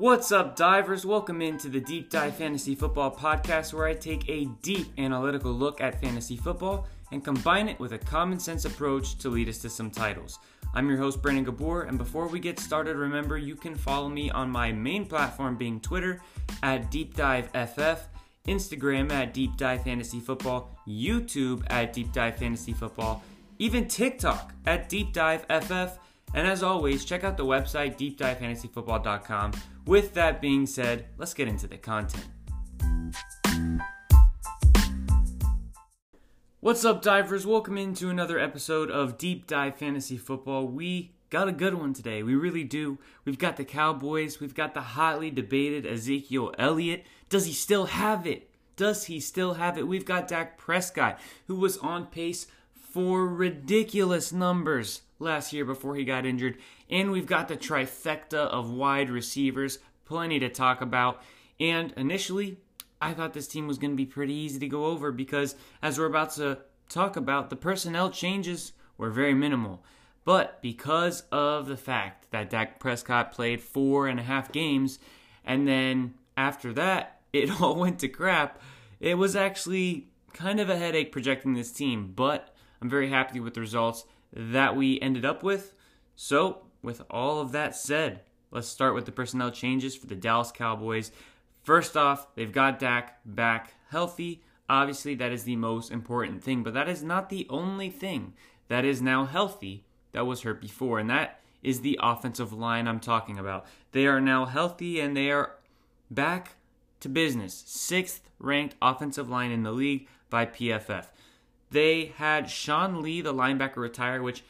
What's up, divers? Welcome into the Deep Dive Fantasy Football Podcast, where I take a deep analytical look at fantasy football and combine it with a common sense approach to lead us to some titles. I'm your host, Brandon Gabor, and before we get started, remember you can follow me on my main platform being Twitter at Deep Dive FF, Instagram at Deep Dive Fantasy Football, YouTube at Deep Dive Fantasy Football, even TikTok at Deep Dive FF. And as always, check out the website deepdivefantasyfootball.com. With that being said, let's get into the content. What's up, divers? Welcome into another episode of Deep Dive Fantasy Football. We got a good one today. We really do. We've got the Cowboys. We've got the hotly debated Ezekiel Elliott. Does he still have it? Does he still have it? We've got Dak Prescott, who was on pace for ridiculous numbers last year before he got injured. And we've got the trifecta of wide receivers, plenty to talk about. And initially, I thought this team was going to be pretty easy to go over because, as we're about to talk about, the personnel changes were very minimal. But because of the fact that Dak Prescott played four and a half games, and then after that, it all went to crap, it was actually kind of a headache projecting this team. But I'm very happy with the results that we ended up with. So, with all of that said, let's start with the personnel changes for the Dallas Cowboys. First off, they've got Dak back healthy. Obviously, that is the most important thing, but that is not the only thing that is now healthy that was hurt before, and that is the offensive line I'm talking about. They are now healthy and they are back to business. Sixth ranked offensive line in the league by PFF. They had Sean Lee, the linebacker, retire, which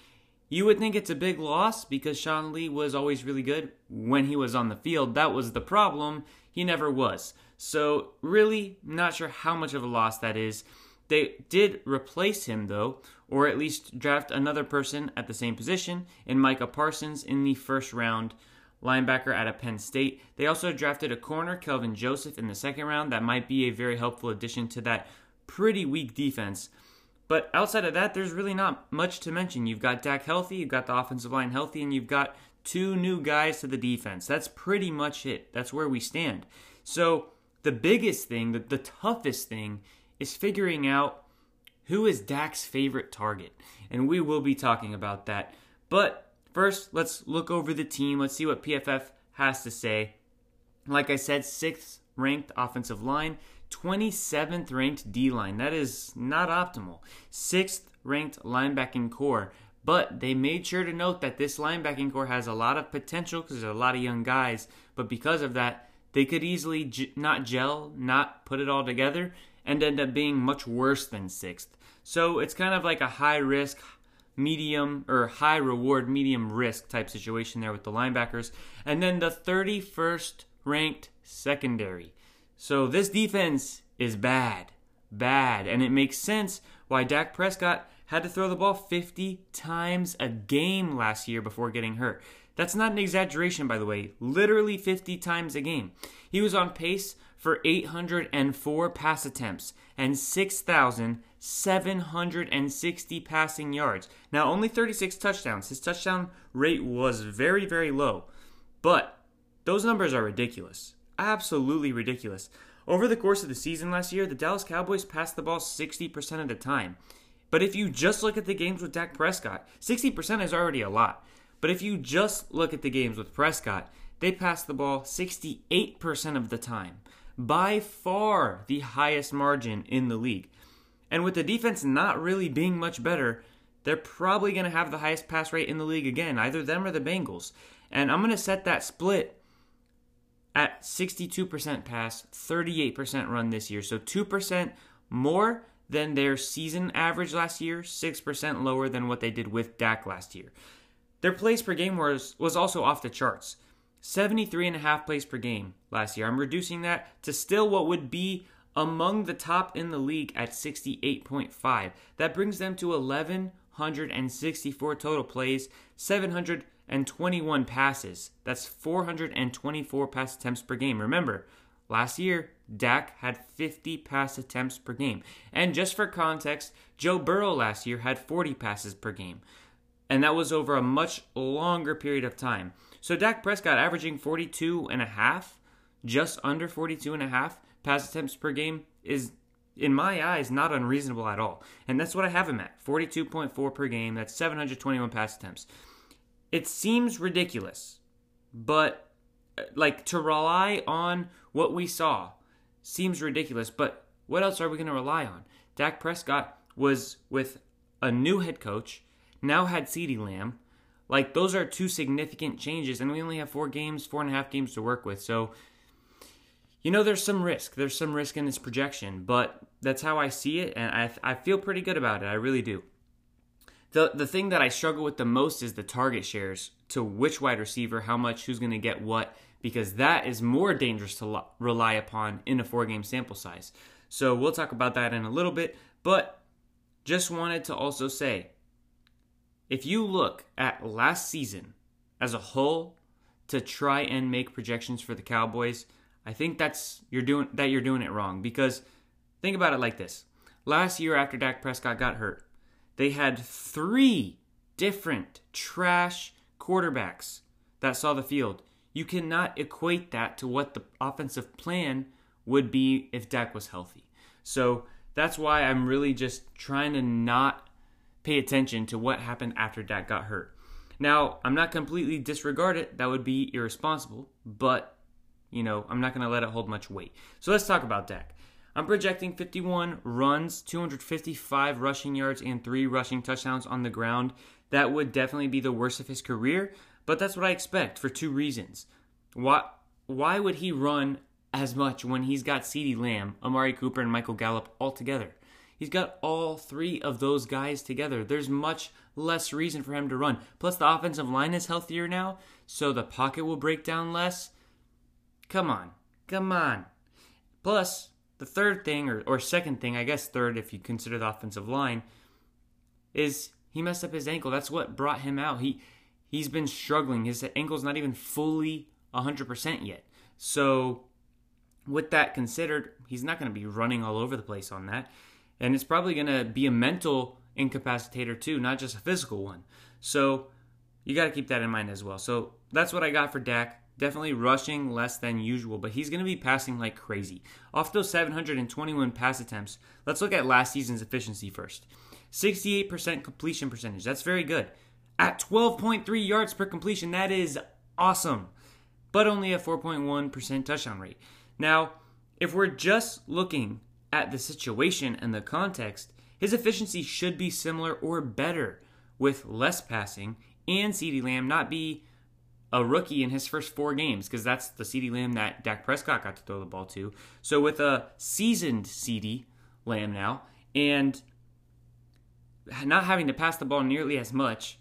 you would think it's a big loss because Sean Lee was always really good when he was on the field. That was the problem. He never was. So, really, not sure how much of a loss that is. They did replace him, though, or at least draft another person at the same position in Micah Parsons in the first round, linebacker out of Penn State. They also drafted a corner, Kelvin Joseph, in the second round. That might be a very helpful addition to that pretty weak defense. But outside of that, there's really not much to mention. You've got Dak healthy, you've got the offensive line healthy, and you've got two new guys to the defense. That's pretty much it. That's where we stand. So the biggest thing, the, the toughest thing, is figuring out who is Dak's favorite target. And we will be talking about that. But first, let's look over the team. Let's see what PFF has to say. Like I said, sixth ranked offensive line. 27th ranked D line. That is not optimal. Sixth ranked linebacking corps. But they made sure to note that this linebacking corps has a lot of potential because there's a lot of young guys. But because of that, they could easily not gel, not put it all together, and end up being much worse than sixth. So it's kind of like a high risk, medium, or high reward, medium risk type situation there with the linebackers. And then the 31st ranked secondary. So this defense is bad. Bad. And it makes sense why Dak Prescott had to throw the ball 50 times a game last year before getting hurt. That's not an exaggeration, by the way. Literally 50 times a game. He was on pace for 804 pass attempts and 6,760 passing yards. Now, only 36 touchdowns. His touchdown rate was very, very low. But those numbers are ridiculous absolutely ridiculous. Over the course of the season last year, the Dallas Cowboys passed the ball 60% of the time. But if you just look at the games with Dak Prescott, 60% is already a lot. But if you just look at the games with Prescott, they passed the ball 68% of the time. By far the highest margin in the league. And with the defense not really being much better, they're probably going to have the highest pass rate in the league again, either them or the Bengals. And I'm going to set that split at 62% pass, 38% run this year. So 2% more than their season average last year, 6% lower than what they did with Dak last year. Their plays per game was, was also off the charts. 73 and a half plays per game last year. I'm reducing that to still what would be among the top in the league at 68.5. That brings them to 1164 total plays, 700 and 21 passes. That's 424 pass attempts per game. Remember, last year, Dak had 50 pass attempts per game. And just for context, Joe Burrow last year had 40 passes per game. And that was over a much longer period of time. So Dak Prescott averaging 42 and a half, just under 42 and a half pass attempts per game is in my eyes not unreasonable at all. And that's what I have him at. 42.4 per game. That's 721 pass attempts. It seems ridiculous, but uh, like to rely on what we saw seems ridiculous, but what else are we going to rely on? Dak Prescott was with a new head coach, now had CeeDee Lamb. Like, those are two significant changes, and we only have four games, four and a half games to work with. So, you know, there's some risk. There's some risk in this projection, but that's how I see it, and I, I feel pretty good about it. I really do. The, the thing that I struggle with the most is the target shares to which wide receiver, how much, who's going to get what, because that is more dangerous to lo- rely upon in a four game sample size. So we'll talk about that in a little bit, but just wanted to also say if you look at last season as a whole to try and make projections for the Cowboys, I think that's you're doing that you're doing it wrong because think about it like this. Last year after Dak Prescott got hurt, they had 3 different trash quarterbacks that saw the field. You cannot equate that to what the offensive plan would be if Dak was healthy. So that's why I'm really just trying to not pay attention to what happened after Dak got hurt. Now, I'm not completely disregard it. That would be irresponsible, but you know, I'm not going to let it hold much weight. So let's talk about Dak. I'm projecting 51 runs, 255 rushing yards, and three rushing touchdowns on the ground. That would definitely be the worst of his career, but that's what I expect for two reasons. Why, why would he run as much when he's got CeeDee Lamb, Amari Cooper, and Michael Gallup all together? He's got all three of those guys together. There's much less reason for him to run. Plus, the offensive line is healthier now, so the pocket will break down less. Come on. Come on. Plus, the third thing, or, or second thing, I guess third if you consider the offensive line, is he messed up his ankle. That's what brought him out. He he's been struggling. His ankle's not even fully 100% yet. So, with that considered, he's not going to be running all over the place on that. And it's probably going to be a mental incapacitator too, not just a physical one. So you got to keep that in mind as well. So that's what I got for Dak. Definitely rushing less than usual, but he's going to be passing like crazy. Off those 721 pass attempts, let's look at last season's efficiency first. 68% completion percentage. That's very good. At 12.3 yards per completion, that is awesome. But only a 4.1% touchdown rate. Now, if we're just looking at the situation and the context, his efficiency should be similar or better with less passing and CeeDee Lamb not be a rookie in his first four games because that's the CeeDee Lamb that Dak Prescott got to throw the ball to. So with a seasoned CeeDee Lamb now and not having to pass the ball nearly as much,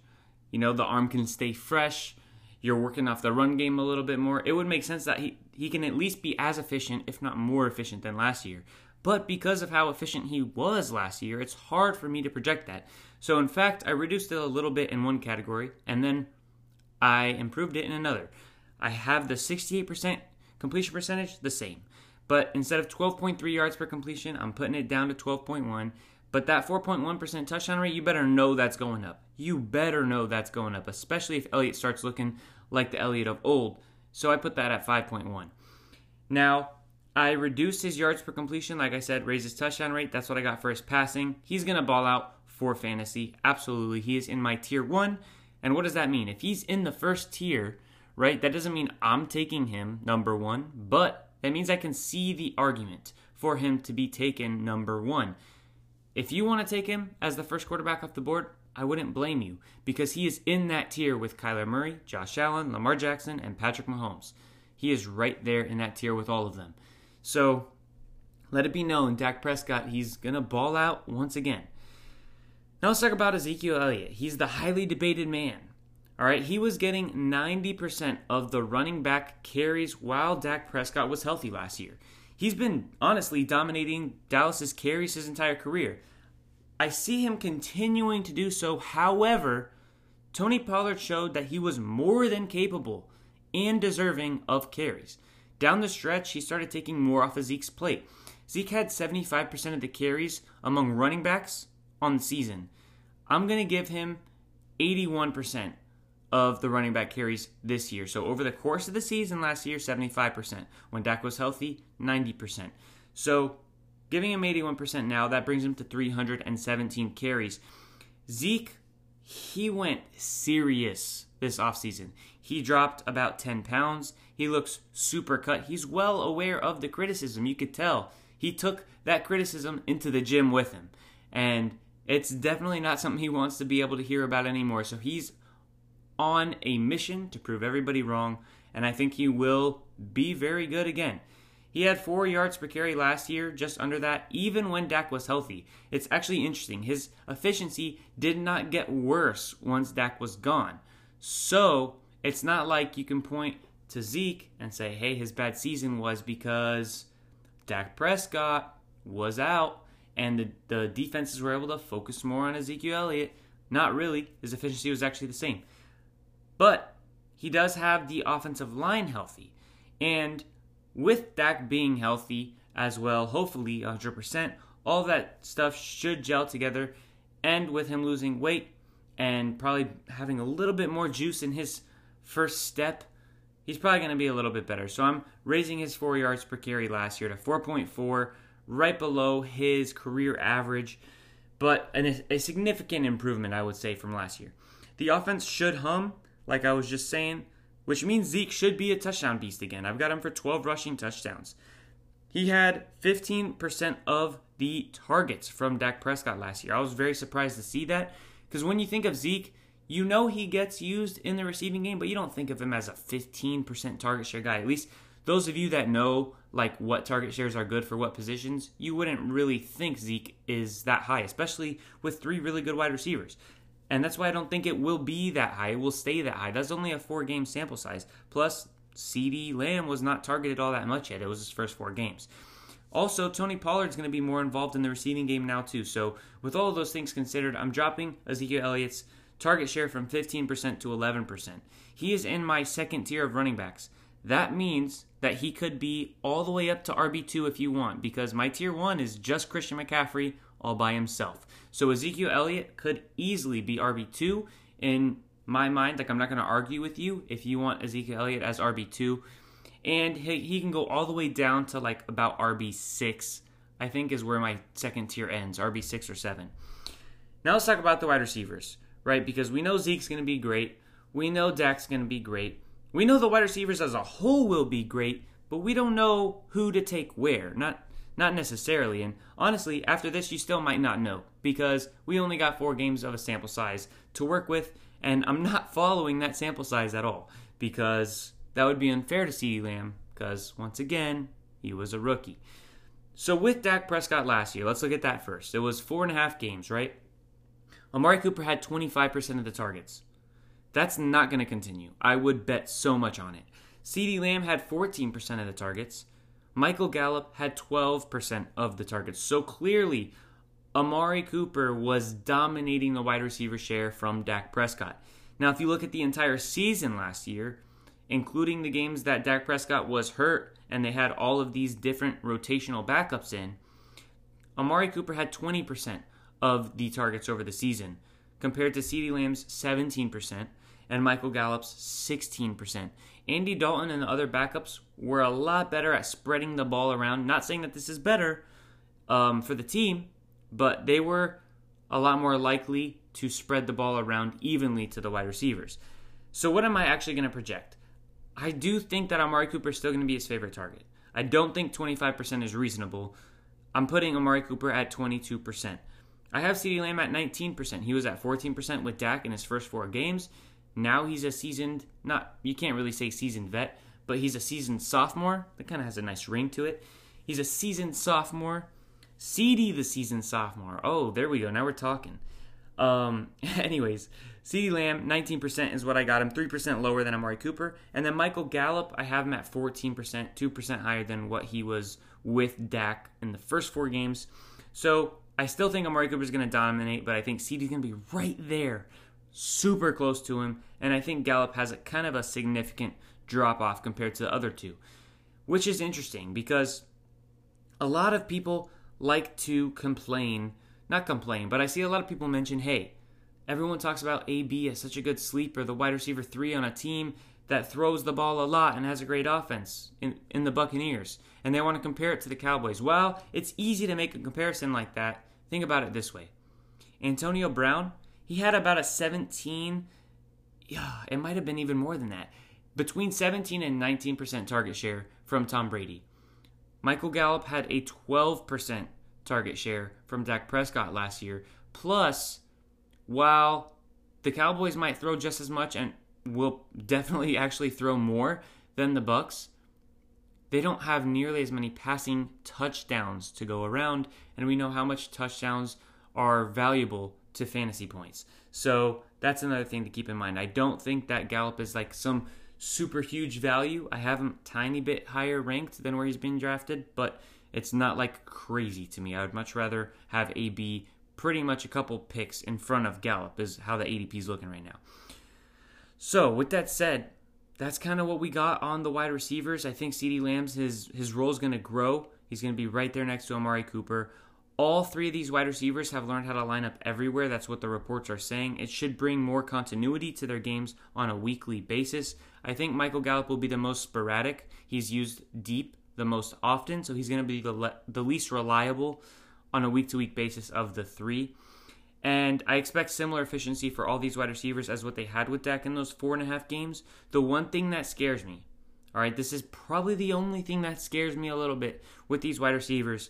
you know, the arm can stay fresh. You're working off the run game a little bit more. It would make sense that he, he can at least be as efficient, if not more efficient, than last year. But because of how efficient he was last year, it's hard for me to project that. So, in fact, I reduced it a little bit in one category and then I improved it in another. I have the 68% completion percentage the same. But instead of 12.3 yards per completion, I'm putting it down to 12.1. But that 4.1% touchdown rate, you better know that's going up. You better know that's going up, especially if Elliott starts looking like the Elliott of old. So I put that at 5.1. Now, I reduced his yards per completion, like I said, raised his touchdown rate. That's what I got for his passing. He's going to ball out for fantasy. Absolutely. He is in my tier one. And what does that mean? If he's in the first tier, right, that doesn't mean I'm taking him number one, but that means I can see the argument for him to be taken number one. If you want to take him as the first quarterback off the board, I wouldn't blame you because he is in that tier with Kyler Murray, Josh Allen, Lamar Jackson, and Patrick Mahomes. He is right there in that tier with all of them. So let it be known, Dak Prescott, he's going to ball out once again. Now let's talk about Ezekiel Elliott. He's the highly debated man. All right, he was getting 90% of the running back carries while Dak Prescott was healthy last year. He's been honestly dominating Dallas's carries his entire career. I see him continuing to do so. However, Tony Pollard showed that he was more than capable and deserving of carries. Down the stretch, he started taking more off of Zeke's plate. Zeke had 75% of the carries among running backs on the season. I'm going to give him 81% of the running back carries this year. So over the course of the season last year, 75%. When Dak was healthy, 90%. So giving him 81% now, that brings him to 317 carries. Zeke, he went serious this offseason. He dropped about 10 pounds. He looks super cut. He's well aware of the criticism. You could tell. He took that criticism into the gym with him. And it's definitely not something he wants to be able to hear about anymore. So he's on a mission to prove everybody wrong. And I think he will be very good again. He had four yards per carry last year, just under that, even when Dak was healthy. It's actually interesting. His efficiency did not get worse once Dak was gone. So it's not like you can point to Zeke and say, hey, his bad season was because Dak Prescott was out and the, the defenses were able to focus more on Ezekiel Elliott. Not really. His efficiency was actually the same. But he does have the offensive line healthy. And with Dak being healthy as well, hopefully 100%, all that stuff should gel together. And with him losing weight and probably having a little bit more juice in his first step, he's probably going to be a little bit better. So I'm raising his four yards per carry last year to 4.4, right below his career average, but an, a significant improvement, I would say, from last year. The offense should hum, like I was just saying which means Zeke should be a touchdown beast again. I've got him for 12 rushing touchdowns. He had 15% of the targets from Dak Prescott last year. I was very surprised to see that because when you think of Zeke, you know he gets used in the receiving game, but you don't think of him as a 15% target share guy. At least those of you that know like what target shares are good for what positions, you wouldn't really think Zeke is that high, especially with three really good wide receivers. And that's why I don't think it will be that high. It will stay that high. That's only a four game sample size. Plus, CeeDee Lamb was not targeted all that much yet. It was his first four games. Also, Tony Pollard's going to be more involved in the receiving game now, too. So, with all of those things considered, I'm dropping Ezekiel Elliott's target share from 15% to 11%. He is in my second tier of running backs. That means that he could be all the way up to RB2 if you want, because my tier one is just Christian McCaffrey all by himself. So Ezekiel Elliott could easily be RB2 in my mind. Like, I'm not going to argue with you if you want Ezekiel Elliott as RB2. And he, he can go all the way down to like about RB6, I think is where my second tier ends, RB6 or 7. Now let's talk about the wide receivers, right? Because we know Zeke's going to be great. We know Dak's going to be great. We know the wide receivers as a whole will be great, but we don't know who to take where. Not not necessarily. And honestly, after this, you still might not know because we only got four games of a sample size to work with, and I'm not following that sample size at all because that would be unfair to CeeDee Lamb because, once again, he was a rookie. So, with Dak Prescott last year, let's look at that first. It was four and a half games, right? Amari Cooper had 25% of the targets. That's not going to continue. I would bet so much on it. CeeDee Lamb had 14% of the targets. Michael Gallup had 12% of the targets. So clearly, Amari Cooper was dominating the wide receiver share from Dak Prescott. Now, if you look at the entire season last year, including the games that Dak Prescott was hurt and they had all of these different rotational backups in, Amari Cooper had 20% of the targets over the season, compared to CeeDee Lamb's 17% and Michael Gallup's 16%. Andy Dalton and the other backups were a lot better at spreading the ball around. Not saying that this is better um, for the team, but they were a lot more likely to spread the ball around evenly to the wide receivers. So, what am I actually going to project? I do think that Amari Cooper is still going to be his favorite target. I don't think 25% is reasonable. I'm putting Amari Cooper at 22%. I have CeeDee Lamb at 19%. He was at 14% with Dak in his first four games. Now he's a seasoned, not, you can't really say seasoned vet, but he's a seasoned sophomore. That kind of has a nice ring to it. He's a seasoned sophomore. CeeDee the seasoned sophomore. Oh, there we go. Now we're talking. Um, anyways, CeeDee Lamb, 19% is what I got him, 3% lower than Amari Cooper. And then Michael Gallup, I have him at 14%, 2% higher than what he was with Dak in the first four games. So I still think Amari Cooper is going to dominate, but I think CeeDee's going to be right there super close to him, and I think Gallup has a kind of a significant drop off compared to the other two, which is interesting because a lot of people like to complain, not complain, but I see a lot of people mention, hey, everyone talks about AB as such a good sleeper, the wide receiver three on a team that throws the ball a lot and has a great offense in, in the Buccaneers. And they want to compare it to the Cowboys. Well, it's easy to make a comparison like that. Think about it this way Antonio Brown, he had about a 17, yeah, it might have been even more than that, between 17 and 19% target share from Tom Brady. Michael Gallup had a 12% target share from Dak Prescott last year. Plus, while the Cowboys might throw just as much and will definitely actually throw more than the Bucks, they don't have nearly as many passing touchdowns to go around, and we know how much touchdowns are valuable to fantasy points. So that's another thing to keep in mind. I don't think that Gallup is like some super huge value. I have him tiny bit higher ranked than where he's been drafted, but it's not like crazy to me. I would much rather have AB pretty much a couple picks in front of Gallup is how the ADP is looking right now. So with that said, that's kind of what we got on the wide receivers. I think CeeDee Lamb's his his role is going to grow. He's going to be right there next to Amari Cooper. All three of these wide receivers have learned how to line up everywhere. That's what the reports are saying. It should bring more continuity to their games on a weekly basis. I think Michael Gallup will be the most sporadic. He's used deep the most often, so he's going to be the, le- the least reliable on a week to week basis of the three. And I expect similar efficiency for all these wide receivers as what they had with Dak in those four and a half games. The one thing that scares me, all right, this is probably the only thing that scares me a little bit with these wide receivers,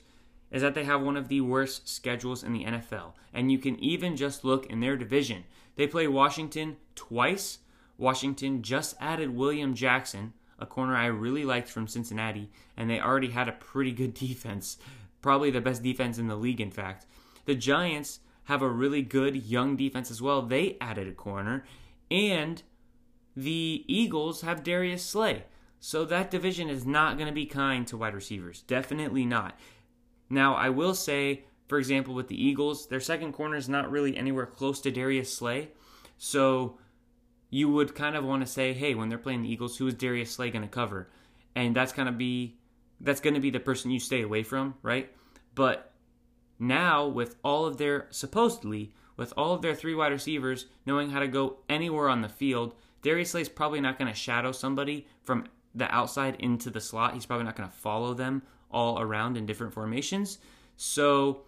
is that they have one of the worst schedules in the NFL. And you can even just look in their division. They play Washington twice. Washington just added William Jackson, a corner I really liked from Cincinnati, and they already had a pretty good defense. Probably the best defense in the league, in fact. The Giants have a really good young defense as well. They added a corner. And the Eagles have Darius Slay. So that division is not going to be kind to wide receivers. Definitely not. Now, I will say, for example, with the Eagles, their second corner is not really anywhere close to Darius Slay. So you would kind of want to say, hey, when they're playing the Eagles, who is Darius Slay going to cover? And that's going to be that's going to be the person you stay away from, right? But now, with all of their, supposedly, with all of their three wide receivers knowing how to go anywhere on the field, Darius Slay's probably not going to shadow somebody from the outside into the slot. He's probably not going to follow them all around in different formations. So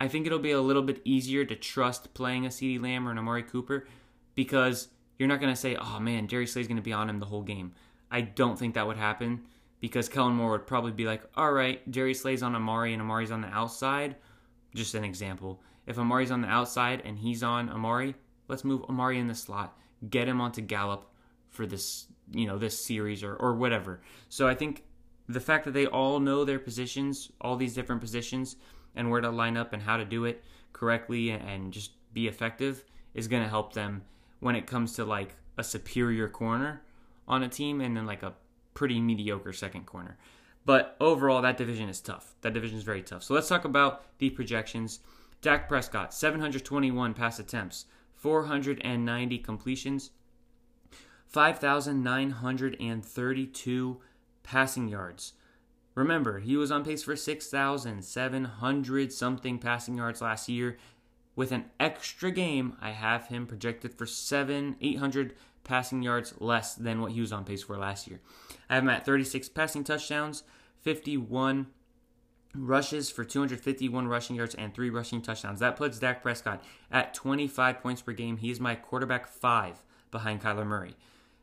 I think it'll be a little bit easier to trust playing a CeeDee Lamb or an Amari Cooper because you're not going to say, oh man, Darius Slay's going to be on him the whole game. I don't think that would happen because Kellen Moore would probably be like, all right, Darius Slay's on Amari and Amari's on the outside just an example. If Amari's on the outside and he's on Amari, let's move Amari in the slot, get him onto Gallup for this, you know, this series or, or whatever. So I think the fact that they all know their positions, all these different positions, and where to line up and how to do it correctly and just be effective is going to help them when it comes to like a superior corner on a team and then like a pretty mediocre second corner. But overall, that division is tough. That division is very tough. So let's talk about the projections. Dak Prescott, 721 pass attempts, 490 completions, 5,932 passing yards. Remember, he was on pace for 6,700 something passing yards last year. With an extra game, I have him projected for 7 800 passing yards less than what he was on pace for last year. I have him at 36 passing touchdowns, 51 rushes for 251 rushing yards and three rushing touchdowns. That puts Dak Prescott at 25 points per game. He is my quarterback five behind Kyler Murray.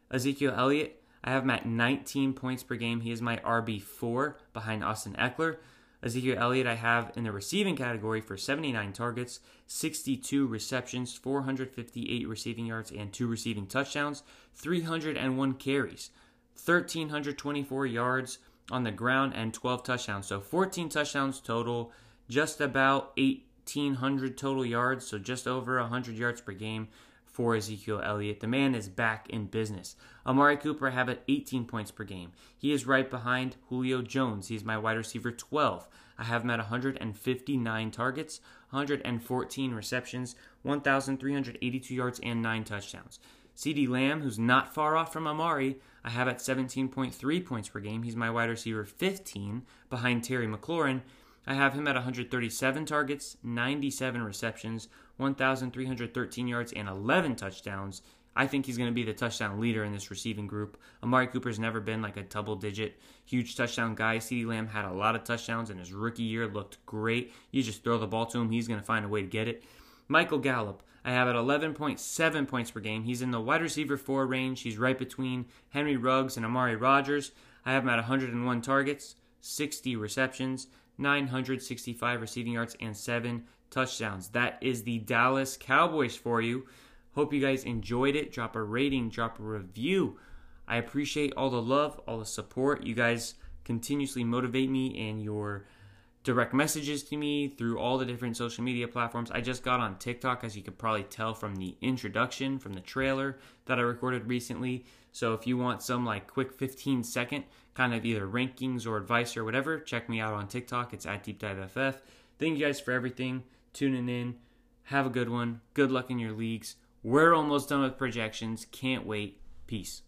Ezekiel Elliott, I have him at 19 points per game. He is my RB4 behind Austin Ekeler. Ezekiel Elliott, I have in the receiving category for 79 targets, 62 receptions, 458 receiving yards, and two receiving touchdowns, 301 carries, 1,324 yards on the ground, and 12 touchdowns. So 14 touchdowns total, just about 1,800 total yards, so just over 100 yards per game for Ezekiel Elliott. The man is back in business. Amari Cooper, have at 18 points per game. He is right behind Julio Jones. He's my wide receiver 12. I have him at 159 targets, 114 receptions, 1,382 yards, and 9 touchdowns. CeeDee Lamb, who's not far off from Amari, I have at 17.3 points per game. He's my wide receiver 15 behind Terry McLaurin. I have him at 137 targets, 97 receptions, 1,313 yards, and 11 touchdowns. I think he's going to be the touchdown leader in this receiving group. Amari Cooper's never been like a double digit huge touchdown guy. CeeDee Lamb had a lot of touchdowns in his rookie year, looked great. You just throw the ball to him, he's going to find a way to get it. Michael Gallup, I have at 11.7 points per game. He's in the wide receiver 4 range. He's right between Henry Ruggs and Amari Rodgers. I have him at 101 targets, 60 receptions, 965 receiving yards, and 7 touchdowns. That is the Dallas Cowboys for you. Hope you guys enjoyed it. Drop a rating, drop a review. I appreciate all the love, all the support. You guys continuously motivate me and your direct messages to me through all the different social media platforms. I just got on TikTok, as you could probably tell from the introduction, from the trailer that I recorded recently. So if you want some like quick 15 second kind of either rankings or advice or whatever, check me out on TikTok. It's at Deep Dive FF. Thank you guys for everything, tuning in. Have a good one. Good luck in your leagues. We're almost done with projections. Can't wait. Peace.